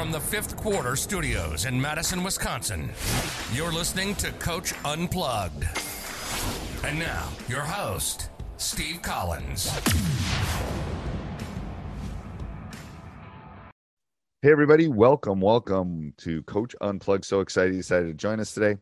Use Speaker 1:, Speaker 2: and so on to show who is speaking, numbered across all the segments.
Speaker 1: From the fifth quarter studios in Madison, Wisconsin, you're listening to Coach Unplugged. And now, your host, Steve Collins.
Speaker 2: Hey, everybody, welcome, welcome to Coach Unplugged. So excited you decided to join us today.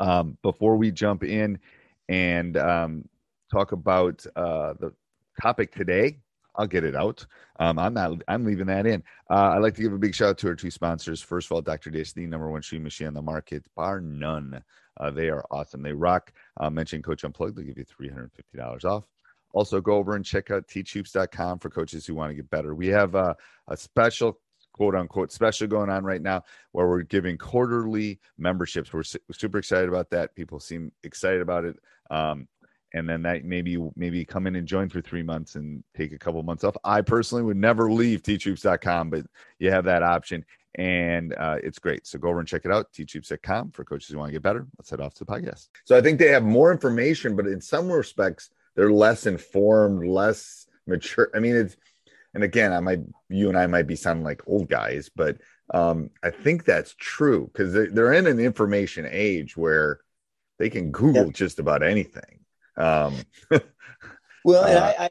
Speaker 2: Um, before we jump in and um, talk about uh, the topic today, I'll get it out. Um, I'm not. I'm leaving that in. Uh, I'd like to give a big shout out to our two sponsors. First of all, Dr. Dish, the number one shoe machine on the market, bar none. Uh, they are awesome. They rock. Uh, mention Coach Unplugged. They'll give you $350 off. Also, go over and check out teachhoops.com for coaches who want to get better. We have uh, a special quote unquote special going on right now where we're giving quarterly memberships. We're, su- super excited about that. People seem excited about it. Um, and then that maybe maybe come in and join for three months and take a couple months off. I personally would never leave teachhoops.com, but you have that option and uh, it's great. So go over and check it out, teachhoops.com for coaches who want to get better. Let's head off to the podcast. So I think they have more information, but in some respects, they're less informed, less mature. I mean, it's, and again, I might, you and I might be sounding like old guys, but um, I think that's true because they're in an information age where they can Google yeah. just about anything. Um,
Speaker 3: well, and uh, I, I,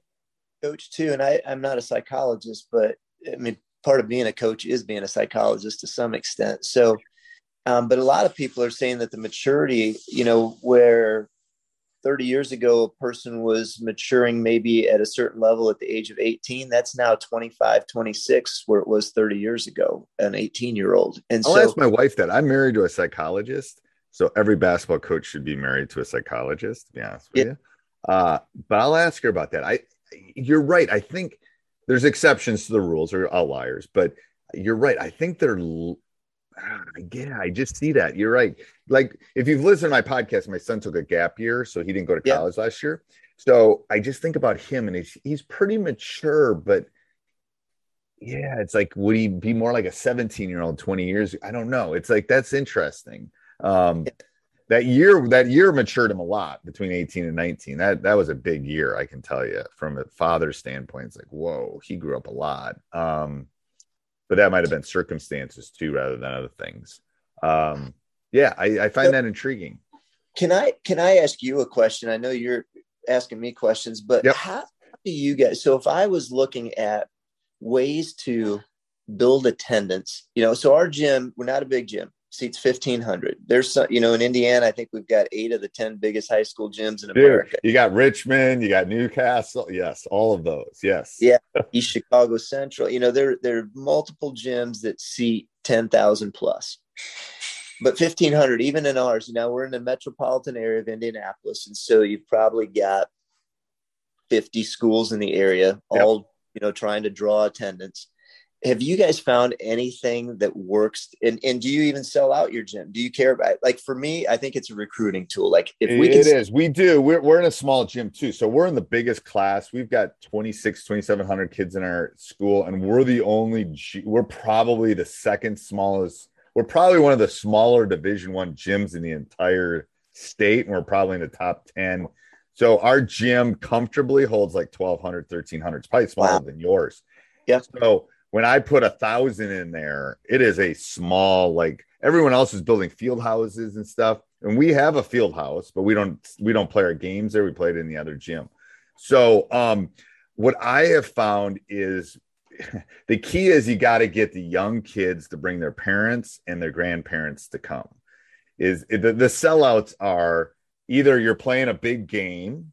Speaker 3: coach too, and I, I'm not a psychologist, but I mean, part of being a coach is being a psychologist to some extent. So, um, but a lot of people are saying that the maturity, you know, where 30 years ago a person was maturing maybe at a certain level at the age of 18 that's now 25 26 where it was 30 years ago an 18 year old and
Speaker 2: I'll
Speaker 3: so
Speaker 2: ask my wife that i'm married to a psychologist so every basketball coach should be married to a psychologist, to be honest with yeah. you. Uh, but I'll ask her about that. I you're right. I think there's exceptions to the rules or outliers, but you're right. I think they're yeah, I just see that. You're right. Like if you've listened to my podcast, my son took a gap year, so he didn't go to college yeah. last year. So I just think about him and he's he's pretty mature, but yeah, it's like would he be more like a 17 year old 20 years? I don't know. It's like that's interesting. Um, that year, that year matured him a lot between 18 and 19. That that was a big year, I can tell you, from a father's standpoint. It's like, whoa, he grew up a lot. Um, but that might have been circumstances too, rather than other things. Um, yeah, I, I find so, that intriguing.
Speaker 3: Can I can I ask you a question? I know you're asking me questions, but yep. how do you guys? So if I was looking at ways to build attendance, you know, so our gym, we're not a big gym seats 1500 there's some you know in indiana i think we've got eight of the 10 biggest high school gyms in Dude, america.
Speaker 2: you got richmond you got new castle yes all of those yes.
Speaker 3: Yeah east chicago central you know there there are multiple gyms that seat 10000 plus. But 1500 even in ours you know we're in the metropolitan area of indianapolis and so you've probably got 50 schools in the area yep. all you know trying to draw attendance have you guys found anything that works? And, and do you even sell out your gym? Do you care about like for me i think it's a recruiting tool. Like if we
Speaker 2: it can is. We do. We're, we're in a small gym too. So we're in the biggest class. We've got 26 2700 kids in our school and we're the only we're probably the second smallest we're probably one of the smaller division one gyms in the entire state and we're probably in the top 10 so our gym comfortably holds like 1200 1300 it's probably smaller wow. than yours.
Speaker 3: Yeah
Speaker 2: so when I put a thousand in there, it is a small like everyone else is building field houses and stuff. And we have a field house, but we don't we don't play our games there. We play it in the other gym. So um what I have found is the key is you got to get the young kids to bring their parents and their grandparents to come. Is the, the sellouts are either you're playing a big game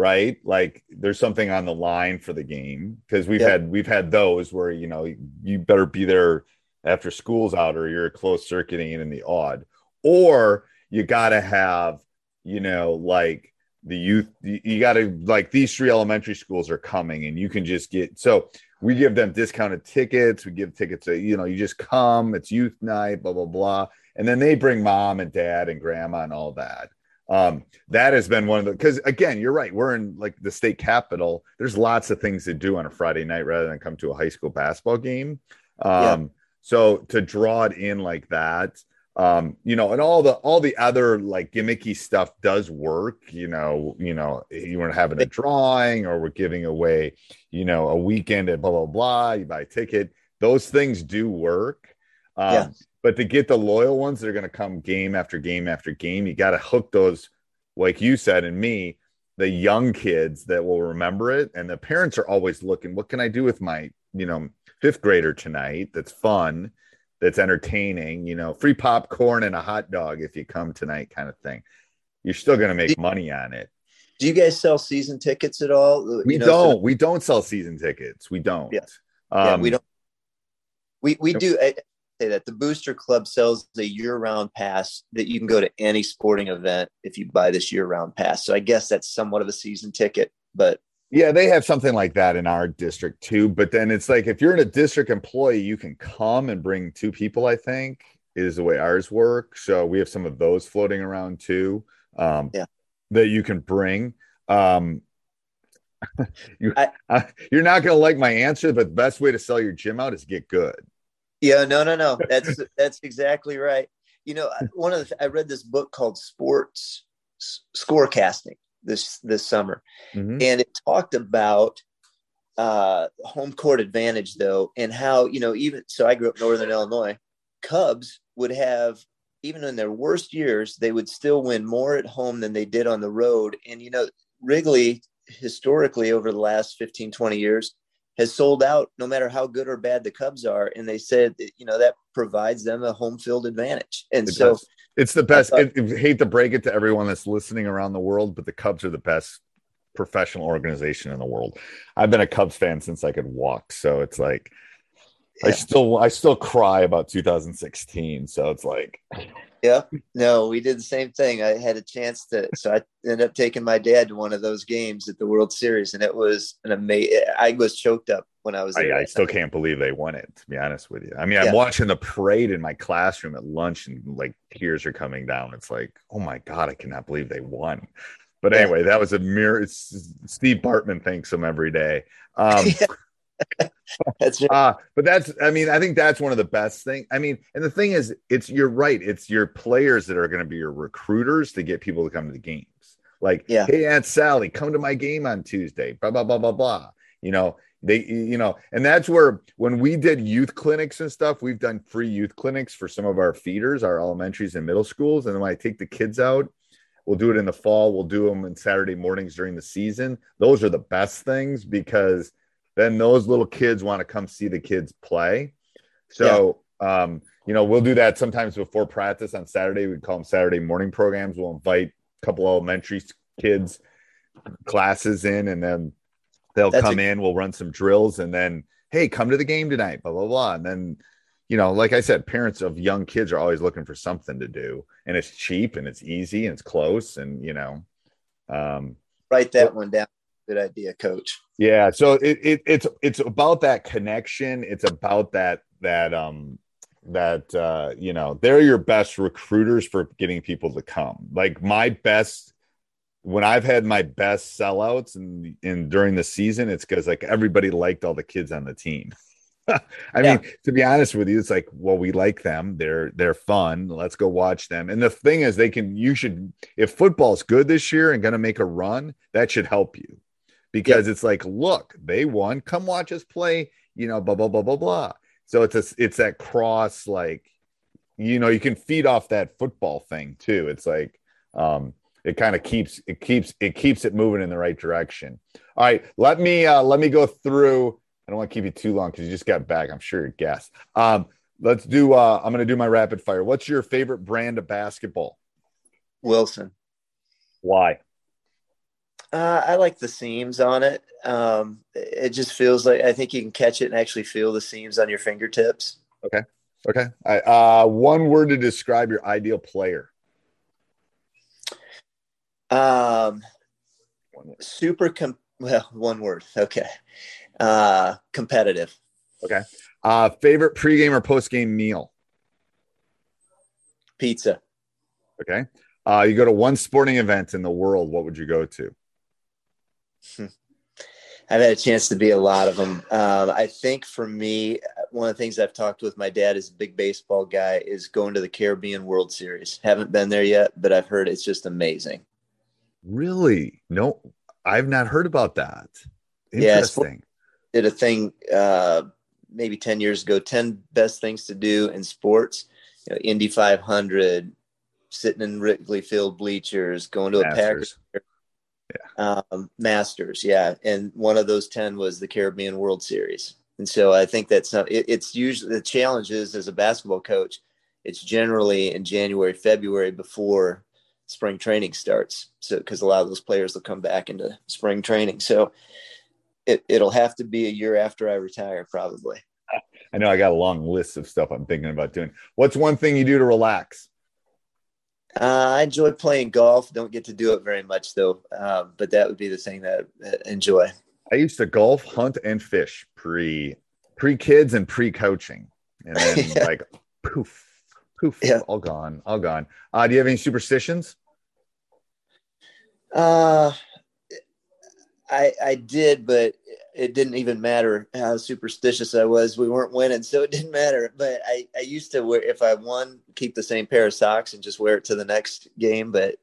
Speaker 2: right? Like there's something on the line for the game because we've yep. had we've had those where you know you better be there after school's out or you're close circuiting in the odd, or you got to have you know like the youth you got to like these three elementary schools are coming and you can just get so we give them discounted tickets we give tickets to you know you just come it's youth night blah blah blah and then they bring mom and dad and grandma and all that um, that has been one of the because again, you're right. We're in like the state capital. There's lots of things to do on a Friday night rather than come to a high school basketball game. Um, yeah. so to draw it in like that, um, you know, and all the all the other like gimmicky stuff does work. You know, you know, you were having a drawing or we're giving away, you know, a weekend at blah blah blah. You buy a ticket. Those things do work. Um, yeah. But to get the loyal ones that are going to come game after game after game, you got to hook those, like you said, and me, the young kids that will remember it. And the parents are always looking, what can I do with my, you know, fifth grader tonight that's fun, that's entertaining, you know, free popcorn and a hot dog if you come tonight, kind of thing. You're still going to make money on it.
Speaker 3: Do you guys sell season tickets at all?
Speaker 2: We you know, don't. We don't sell season tickets. We don't.
Speaker 3: Yeah. Um, yeah, we don't. We we do say that the Booster Club sells a year-round pass that you can go to any sporting event if you buy this year-round pass. So I guess that's somewhat of a season ticket, but
Speaker 2: yeah, they have something like that in our district too. But then it's like if you're in a district employee, you can come and bring two people. I think is the way ours work. So we have some of those floating around too. Um,
Speaker 3: yeah,
Speaker 2: that you can bring. Um, you, I, you're not going to like my answer, but the best way to sell your gym out is get good.
Speaker 3: Yeah, no, no, no. That's that's exactly right. You know, one of the I read this book called Sports Scorecasting this this summer, mm-hmm. and it talked about uh, home court advantage though, and how you know even so. I grew up in Northern Illinois. Cubs would have even in their worst years, they would still win more at home than they did on the road. And you know, Wrigley historically over the last 15, 20 years has sold out no matter how good or bad the Cubs are. And they said, that, you know, that provides them a home field advantage. And it so
Speaker 2: does. it's the best. Thought, I hate to break it to everyone that's listening around the world, but the Cubs are the best professional organization in the world. I've been a Cubs fan since I could walk. So it's like, yeah. I still, I still cry about 2016. So it's like,
Speaker 3: yeah, no, we did the same thing. I had a chance to, so I ended up taking my dad to one of those games at the World Series, and it was an amazing. I was choked up when I was.
Speaker 2: I, I, still can't believe they won it. To be honest with you, I mean, I'm watching the parade in my classroom at lunch, and like tears are coming down. It's like, oh my god, I cannot believe they won. But anyway, that was a mirror. Steve Bartman thanks him every day. Um, that's right. Uh, but that's I mean, I think that's one of the best things. I mean, and the thing is, it's you're right. It's your players that are going to be your recruiters to get people to come to the games. Like,
Speaker 3: yeah.
Speaker 2: hey, Aunt Sally, come to my game on Tuesday. Blah blah blah blah blah. You know, they you know, and that's where when we did youth clinics and stuff, we've done free youth clinics for some of our feeders, our elementaries and middle schools. And then when I take the kids out, we'll do it in the fall. We'll do them on Saturday mornings during the season. Those are the best things because then those little kids want to come see the kids play. So, yeah. um, you know, we'll do that sometimes before practice on Saturday. We call them Saturday morning programs. We'll invite a couple elementary kids classes in, and then they'll That's come a- in. We'll run some drills, and then hey, come to the game tonight. Blah blah blah, and then you know, like I said, parents of young kids are always looking for something to do, and it's cheap and it's easy and it's close, and you know, um,
Speaker 3: write that one down good idea, coach.
Speaker 2: Yeah. So it, it it's it's about that connection. It's about that that um that uh you know they're your best recruiters for getting people to come. Like my best when I've had my best sellouts and in during the season, it's because like everybody liked all the kids on the team. I yeah. mean, to be honest with you, it's like, well, we like them. They're they're fun. Let's go watch them. And the thing is, they can. You should, if football's good this year and going to make a run, that should help you, because yeah. it's like, look, they won. Come watch us play. You know, blah blah blah blah blah. So it's a, it's that cross, like, you know, you can feed off that football thing too. It's like, um, it kind of keeps it keeps it keeps it moving in the right direction. All right, let me uh, let me go through. I don't want to keep you too long because you just got back. I'm sure you guessed. Um, let's do. Uh, I'm going to do my rapid fire. What's your favorite brand of basketball?
Speaker 3: Wilson.
Speaker 2: Why?
Speaker 3: Uh, I like the seams on it. Um, it just feels like I think you can catch it and actually feel the seams on your fingertips.
Speaker 2: Okay. Okay. I, uh, one word to describe your ideal player.
Speaker 3: Um, super com- well, one word. Okay. Uh, competitive.
Speaker 2: Okay. Uh, favorite pregame or postgame meal?
Speaker 3: Pizza.
Speaker 2: Okay. Uh, you go to one sporting event in the world. What would you go to?
Speaker 3: I've had a chance to be a lot of them. Um, I think for me, one of the things I've talked with my dad, is a big baseball guy, is going to the Caribbean World Series. Haven't been there yet, but I've heard it's just amazing.
Speaker 2: Really? No, I've not heard about that. Interesting.
Speaker 3: Yeah, did a thing uh, maybe 10 years ago 10 best things to do in sports. You know, Indy 500, sitting in Wrigley Field bleachers, going to a Packers. Yeah. Um, Masters, yeah, and one of those ten was the Caribbean World Series, and so I think that's it, it's usually the challenge is as a basketball coach, it's generally in January, February before spring training starts. So because a lot of those players will come back into spring training. So it, it'll have to be a year after I retire, probably.
Speaker 2: I know I got a long list of stuff I'm thinking about doing. What's one thing you do to relax?
Speaker 3: Uh, I enjoy playing golf. Don't get to do it very much though, um, but that would be the thing that I enjoy.
Speaker 2: I used to golf, hunt, and fish pre pre kids and pre coaching, and then yeah. like poof, poof, yeah. all gone, all gone. Uh, do you have any superstitions?
Speaker 3: Uh, I I did, but it didn't even matter how superstitious I was. We weren't winning, so it didn't matter. But I I used to wear if I won, keep the same pair of socks and just wear it to the next game. But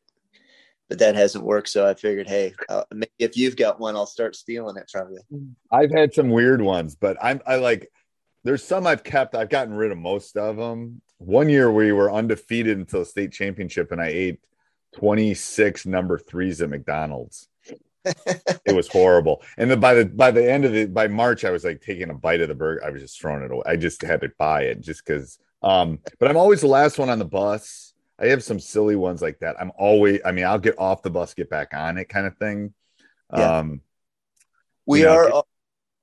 Speaker 3: but that hasn't worked. So I figured, hey, uh, if you've got one, I'll start stealing it from you.
Speaker 2: I've had some weird ones, but I'm I like. There's some I've kept. I've gotten rid of most of them. One year we were undefeated until state championship, and I ate 26 number threes at McDonald's. It was horrible. And then by the by the end of it, by March, I was like taking a bite of the burger. I was just throwing it away. I just had to buy it just because. Um, but I'm always the last one on the bus. I have some silly ones like that. I'm always. I mean, I'll get off the bus, get back on it, kind of thing. Yeah. Um,
Speaker 3: we know, are. Get,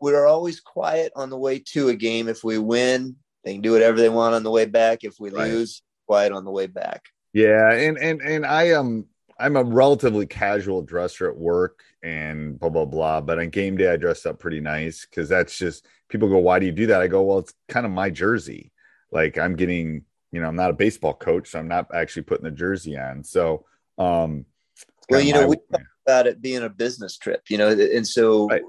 Speaker 3: we are always quiet on the way to a game. If we win, they can do whatever they want on the way back. If we right. lose, quiet on the way back.
Speaker 2: Yeah, and and and I am um, I'm a relatively casual dresser at work and blah blah blah. But on game day, I dress up pretty nice because that's just people go, "Why do you do that?" I go, "Well, it's kind of my jersey. Like I'm getting, you know, I'm not a baseball coach, so I'm not actually putting the jersey on. So, um,
Speaker 3: well, you know, we talked about it being a business trip, you know, and so right.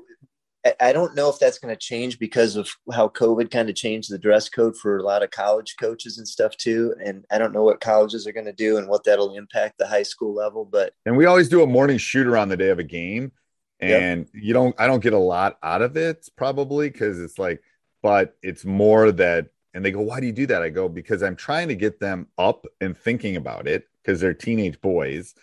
Speaker 3: I don't know if that's going to change because of how COVID kind of changed the dress code for a lot of college coaches and stuff too. And I don't know what colleges are going to do and what that'll impact the high school level. But
Speaker 2: and we always do a morning shooter on the day of a game, and yep. you don't. I don't get a lot out of it probably because it's like, but it's more that. And they go, why do you do that? I go because I'm trying to get them up and thinking about it because they're teenage boys.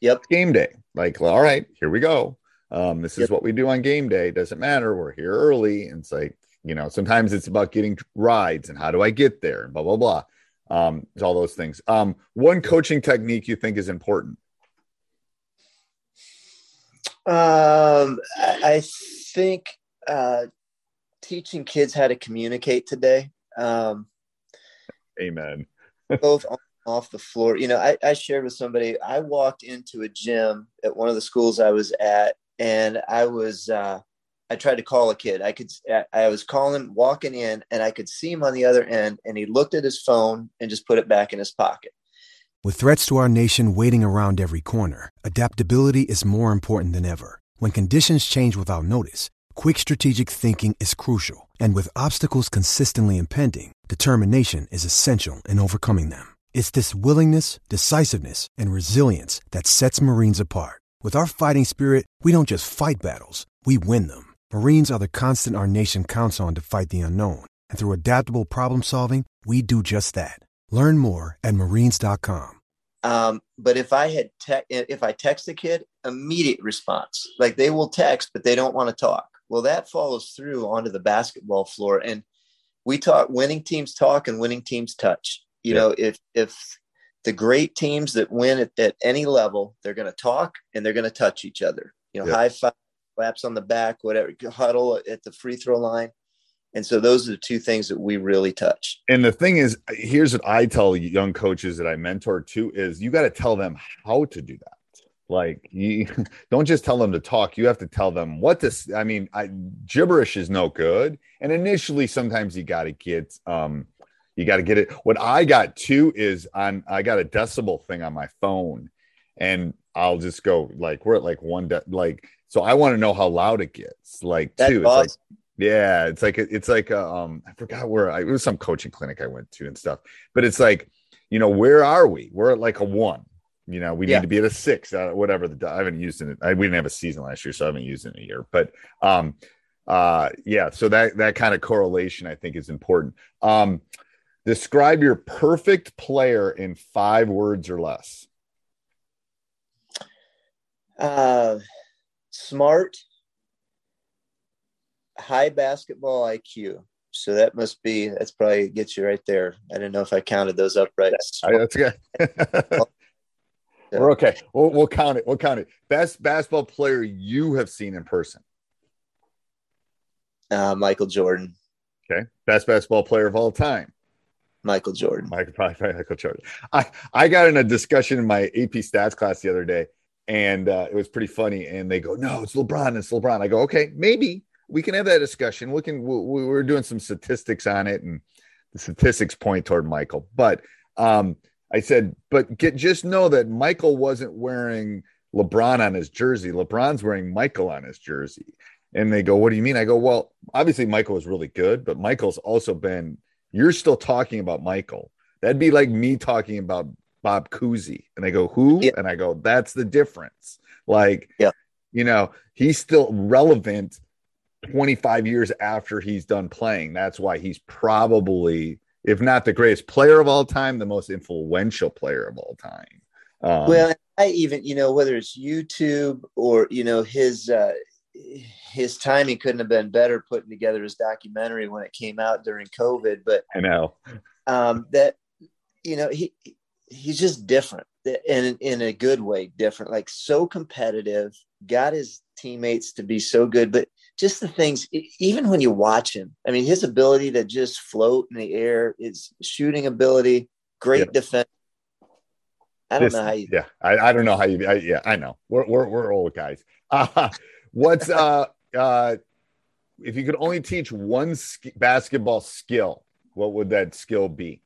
Speaker 3: Yep.
Speaker 2: game day. Like, all right, here we go um, this is what we do on game day. Doesn't matter. We're here early. And it's like, you know, sometimes it's about getting rides and how do I get there and blah, blah, blah. Um, it's all those things. Um, one coaching technique you think is important?
Speaker 3: Um, I think uh, teaching kids how to communicate today. Um,
Speaker 2: Amen.
Speaker 3: both on off the floor. You know, I, I shared with somebody, I walked into a gym at one of the schools I was at and I was uh, I tried to call a kid. I could I was calling, walking in, and I could see him on the other end, and he looked at his phone and just put it back in his pocket.
Speaker 4: With threats to our nation waiting around every corner, adaptability is more important than ever. When conditions change without notice, quick strategic thinking is crucial, and with obstacles consistently impending, determination is essential in overcoming them. It's this willingness, decisiveness, and resilience that sets Marines apart. With our fighting spirit, we don't just fight battles, we win them. Marines are the constant our nation counts on to fight the unknown. And through adaptable problem solving, we do just that. Learn more at marines.com.
Speaker 3: Um, but if I had te- if I text a kid, immediate response. Like they will text, but they don't want to talk. Well, that follows through onto the basketball floor. And we talk winning teams talk and winning teams touch you yeah. know if if the great teams that win at, at any level they're going to talk and they're going to touch each other. You know yeah. high five slaps on the back whatever huddle at the free throw line. And so those are the two things that we really touch.
Speaker 2: And the thing is here's what i tell young coaches that i mentor too is you got to tell them how to do that. Like you don't just tell them to talk. You have to tell them what this i mean I, gibberish is no good. And initially sometimes you got to get um you got to get it. What I got too is on, I got a decibel thing on my phone and I'll just go like, we're at like one, de- like, so I want to know how loud it gets. Like, That's too. Awesome. It's like, yeah, it's like, it's like, a, um, I forgot where I, it was some coaching clinic I went to and stuff, but it's like, you know, where are we? We're at like a one. You know, we yeah. need to be at a six, uh, whatever the. I haven't used it. I, we didn't have a season last year, so I haven't used it in a year. But um, uh, yeah, so that that kind of correlation I think is important. Um, Describe your perfect player in five words or less.
Speaker 3: Uh, smart, high basketball IQ. So that must be that's probably gets you right there. I don't know if I counted those up right.
Speaker 2: That's good. We're okay. We'll, we'll count it. We'll count it. Best basketball player you have seen in person.
Speaker 3: Uh, Michael Jordan.
Speaker 2: Okay. Best basketball player of all time.
Speaker 3: Michael Jordan.
Speaker 2: Michael, probably Michael Jordan. I, I got in a discussion in my AP stats class the other day, and uh, it was pretty funny. And they go, "No, it's LeBron. It's LeBron." I go, "Okay, maybe we can have that discussion. We can. We, we're doing some statistics on it, and the statistics point toward Michael. But um, I said, but get just know that Michael wasn't wearing LeBron on his jersey. LeBron's wearing Michael on his jersey." And they go, "What do you mean?" I go, "Well, obviously Michael was really good, but Michael's also been." You're still talking about Michael. That'd be like me talking about Bob Cousy. And I go, Who? Yeah. And I go, That's the difference. Like, yeah. you know, he's still relevant 25 years after he's done playing. That's why he's probably, if not the greatest player of all time, the most influential player of all time.
Speaker 3: Um, well, I even, you know, whether it's YouTube or, you know, his, uh, his timing couldn't have been better putting together his documentary when it came out during COVID. But
Speaker 2: I know
Speaker 3: um, that you know he he's just different in in a good way, different. Like so competitive, got his teammates to be so good, but just the things. Even when you watch him, I mean, his ability to just float in the air, his shooting ability, great yeah. defense. I don't this, know how you.
Speaker 2: Yeah, I, I don't know how you. I, yeah, I know. We're we're we're old guys. Uh, what's uh uh, if you could only teach one sk- basketball skill, what would that skill be?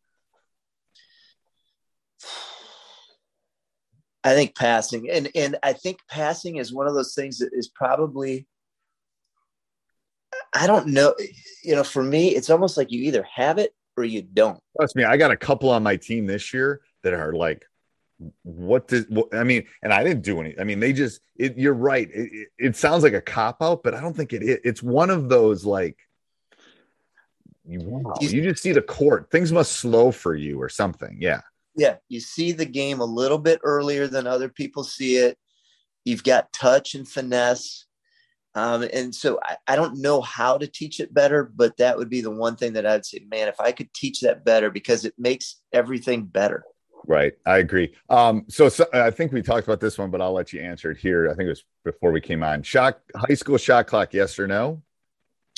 Speaker 3: I think passing, and and I think passing is one of those things that is probably. I don't know. You know, for me, it's almost like you either have it or you don't.
Speaker 2: Trust me, I got a couple on my team this year that are like what does what, I mean? And I didn't do any. I mean, they just. It, you're right. It, it, it sounds like a cop out, but I don't think it is. It's one of those like. You, wow, you just see the court. Things must slow for you or something. Yeah.
Speaker 3: Yeah, you see the game a little bit earlier than other people see it. You've got touch and finesse. Um, and so I, I, don't know how to teach it better, but that would be the one thing that I'd say, man, if I could teach that better because it makes everything better.
Speaker 2: Right. I agree. Um, so, so, I think we talked about this one, but I'll let you answer it here. I think it was before we came on. Shot high school shot clock, yes or no?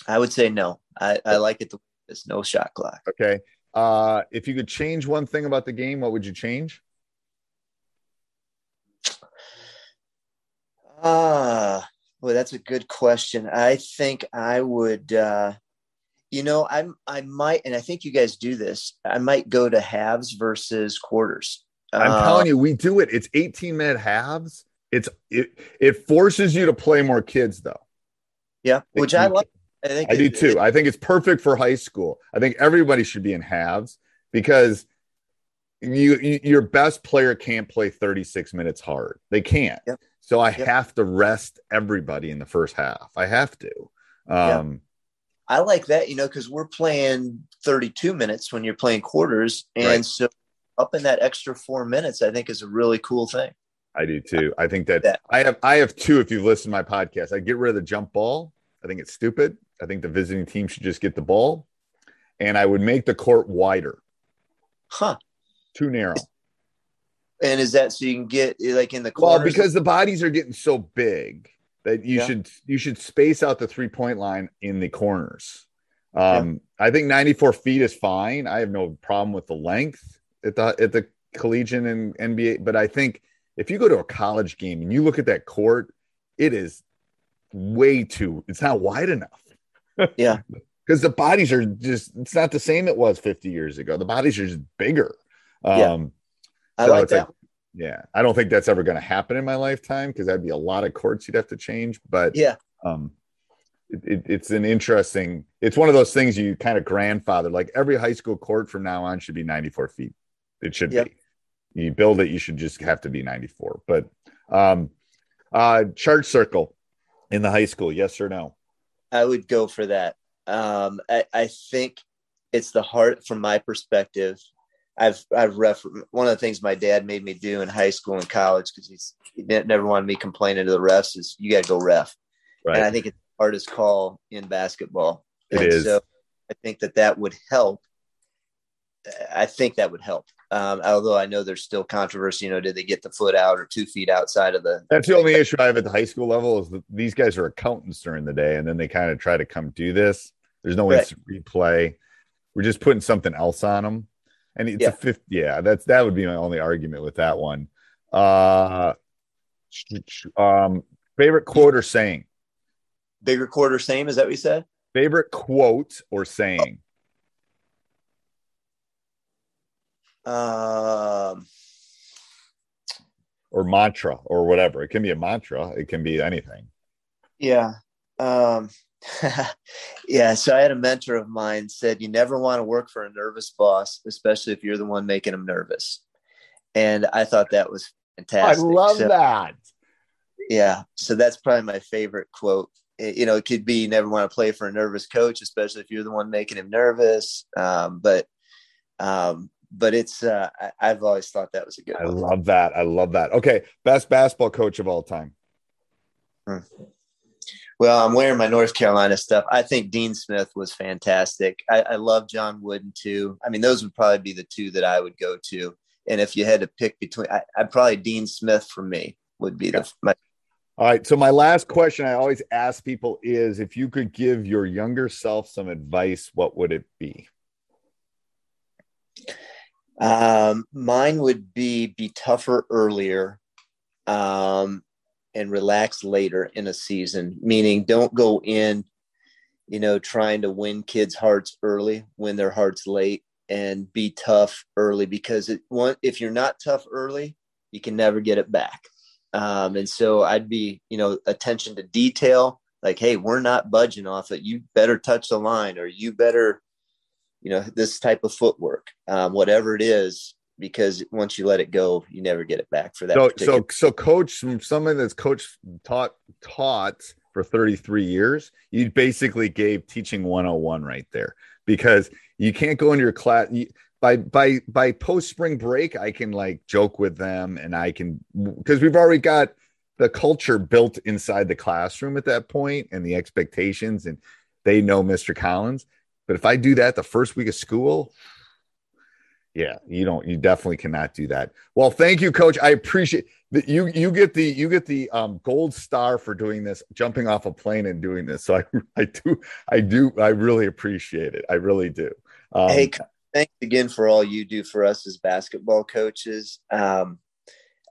Speaker 3: I would say no. I, I like it. There's no shot clock.
Speaker 2: Okay. Uh, if you could change one thing about the game, what would you change?
Speaker 3: Uh Well, that's a good question. I think I would, uh, you know, I'm, I might, and I think you guys do this. I might go to halves versus quarters.
Speaker 2: I'm
Speaker 3: Uh,
Speaker 2: telling you, we do it. It's 18 minute halves. It's it it forces you to play more kids though.
Speaker 3: Yeah, which I like. I think
Speaker 2: I do
Speaker 3: it-
Speaker 2: too. I think it's perfect for high school. I think everybody should be in halves because you, you your best player can't play 36 minutes hard. They can't.
Speaker 3: Yep.
Speaker 2: So I
Speaker 3: Yep.
Speaker 2: have to rest everybody in the first half. I have to. Um
Speaker 3: I like that, you know, because we're playing 32 minutes when you're playing quarters, and
Speaker 2: Right.
Speaker 3: so up in that extra four minutes, I think is a really cool thing.
Speaker 2: I do too. I think that
Speaker 3: That-
Speaker 2: I have I have two if you've listened to my podcast. I get rid of the jump ball. I think it's stupid. I think the visiting team should just get the ball. And I would make the court wider,
Speaker 3: Huh?
Speaker 2: too narrow.
Speaker 3: And is that so you can get like in the
Speaker 2: Well, because the bodies are getting so big that you
Speaker 3: Yeah.
Speaker 2: should you should space out the three point line in the corners. Um, I think 94 feet is fine. I have no problem with the length at the at the collegiate and NBA, but I think if you go to a college game and you look at that court, it is way too. It's not wide enough.
Speaker 3: Yeah.
Speaker 2: because the bodies are just. It's not the same it was 50 years ago. The bodies are just bigger. Um,
Speaker 3: Yeah. I
Speaker 2: so
Speaker 3: like
Speaker 2: it's like-
Speaker 3: that.
Speaker 2: Yeah, I don't think that's ever going to happen in my lifetime because that'd be a lot of courts you'd have to change. But
Speaker 3: yeah,
Speaker 2: um, it, it, it's an interesting. It's one of those things you kind of grandfather. Like every high school court from now on should be 94 feet. It should
Speaker 3: Yep.
Speaker 2: be. You build it, you should just have to be 94. But um, uh, charge circle in the high school, yes or no?
Speaker 3: I would go for that. Um, I, I think it's the heart from my perspective. I've I've ref one of the things my dad made me do in high school and college because he's he never wanted me complaining to the refs is you got to go ref.
Speaker 2: Right.
Speaker 3: And I think it's the hardest call in basketball.
Speaker 2: It
Speaker 3: and
Speaker 2: is.
Speaker 3: So I think that that would help. I think that would help. Um, although I know there's still controversy. You know, did they get the foot out or two feet outside of the?
Speaker 2: That's the only issue I have at the high school level is that these guys are accountants during the day, and then they kind of try to come do this. There's no
Speaker 3: Right.
Speaker 2: instant replay. We're just putting something else on them, and it's
Speaker 3: Yeah.
Speaker 2: a fifth. Yeah, that's that would be my only argument with that one. Uh, um, favorite quote or saying?
Speaker 3: Bigger quarter, same. Is that what you said?
Speaker 2: Favorite quote or saying?
Speaker 3: Um,
Speaker 2: Or mantra or whatever. It can be a mantra. It can be anything.
Speaker 3: Yeah. Um, yeah. So I had a mentor of mine said, you never want to work for a nervous boss, especially if you're the one making them nervous. And I thought that was fantastic. I love so,
Speaker 2: that.
Speaker 3: Yeah. So that's probably my favorite quote. It- you know, it could be you never want to play for a nervous coach, especially if you're the one making him nervous. Um, but, um, but it's, uh, I, I've always thought that was a good
Speaker 2: I
Speaker 3: one.
Speaker 2: love that. I love that. Okay, best basketball coach of all time.
Speaker 3: Well, I'm wearing my North Carolina stuff. I think Dean Smith was fantastic. I, I love John Wooden too. I mean, those would probably be the two that I would go to. And if you had to pick between, I, I'd probably Dean Smith for me would be the my.
Speaker 2: All right. So my last question I always ask people is if you could give your younger self some advice, what would it be?
Speaker 3: Um, mine would be be tougher earlier, um, and relax later in a season. Meaning, don't go in, you know, trying to win kids' hearts early, win their hearts late, and be tough early because it one if you're not tough early, you can never get it back. Um, and so I'd be, you know, attention to detail. Like, hey, we're not budging off it. You better touch the line, or you better you know this type of footwork um, whatever it is because once you let it go you never get it back for that
Speaker 2: So,
Speaker 3: particular-
Speaker 2: so, so, coach, someone that's coach taught taught for 33 years, you basically gave teaching 101 right there because you can't go into your class you, by by by post spring break. I can like joke with them, and I can because we've already got the culture built inside the classroom at that point and the expectations, and they know Mr. Collins. But if I do that the first week of school, yeah, you don't. You definitely cannot do that. Well, thank you, Coach. I appreciate that you. You get the you get the um, gold star for doing this, jumping off a plane and doing this. So I I do I do I really appreciate it. I really do. Um,
Speaker 3: hey thanks again for all you do for us as basketball coaches um,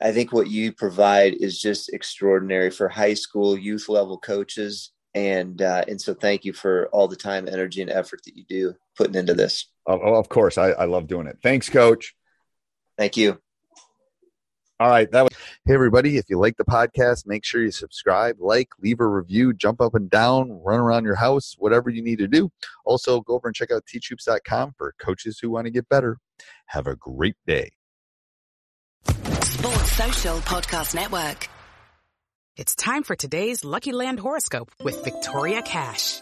Speaker 3: I think what you provide is just extraordinary for high school youth level coaches. And uh, and so thank you for all the time, energy, and effort that you do putting into this.
Speaker 2: Oh, of course, I, I love doing it. Thanks, Coach.
Speaker 3: Thank you.
Speaker 2: All right. That was Hey everybody, if you like the podcast, make sure you subscribe, like, leave a review, jump up and down, run around your house, whatever you need to do. Also, go over and check out teachhoops.com for coaches who want to get better. Have a great day.
Speaker 5: Sports Social Podcast Network.
Speaker 6: It's time for today's Lucky Land horoscope with Victoria Cash.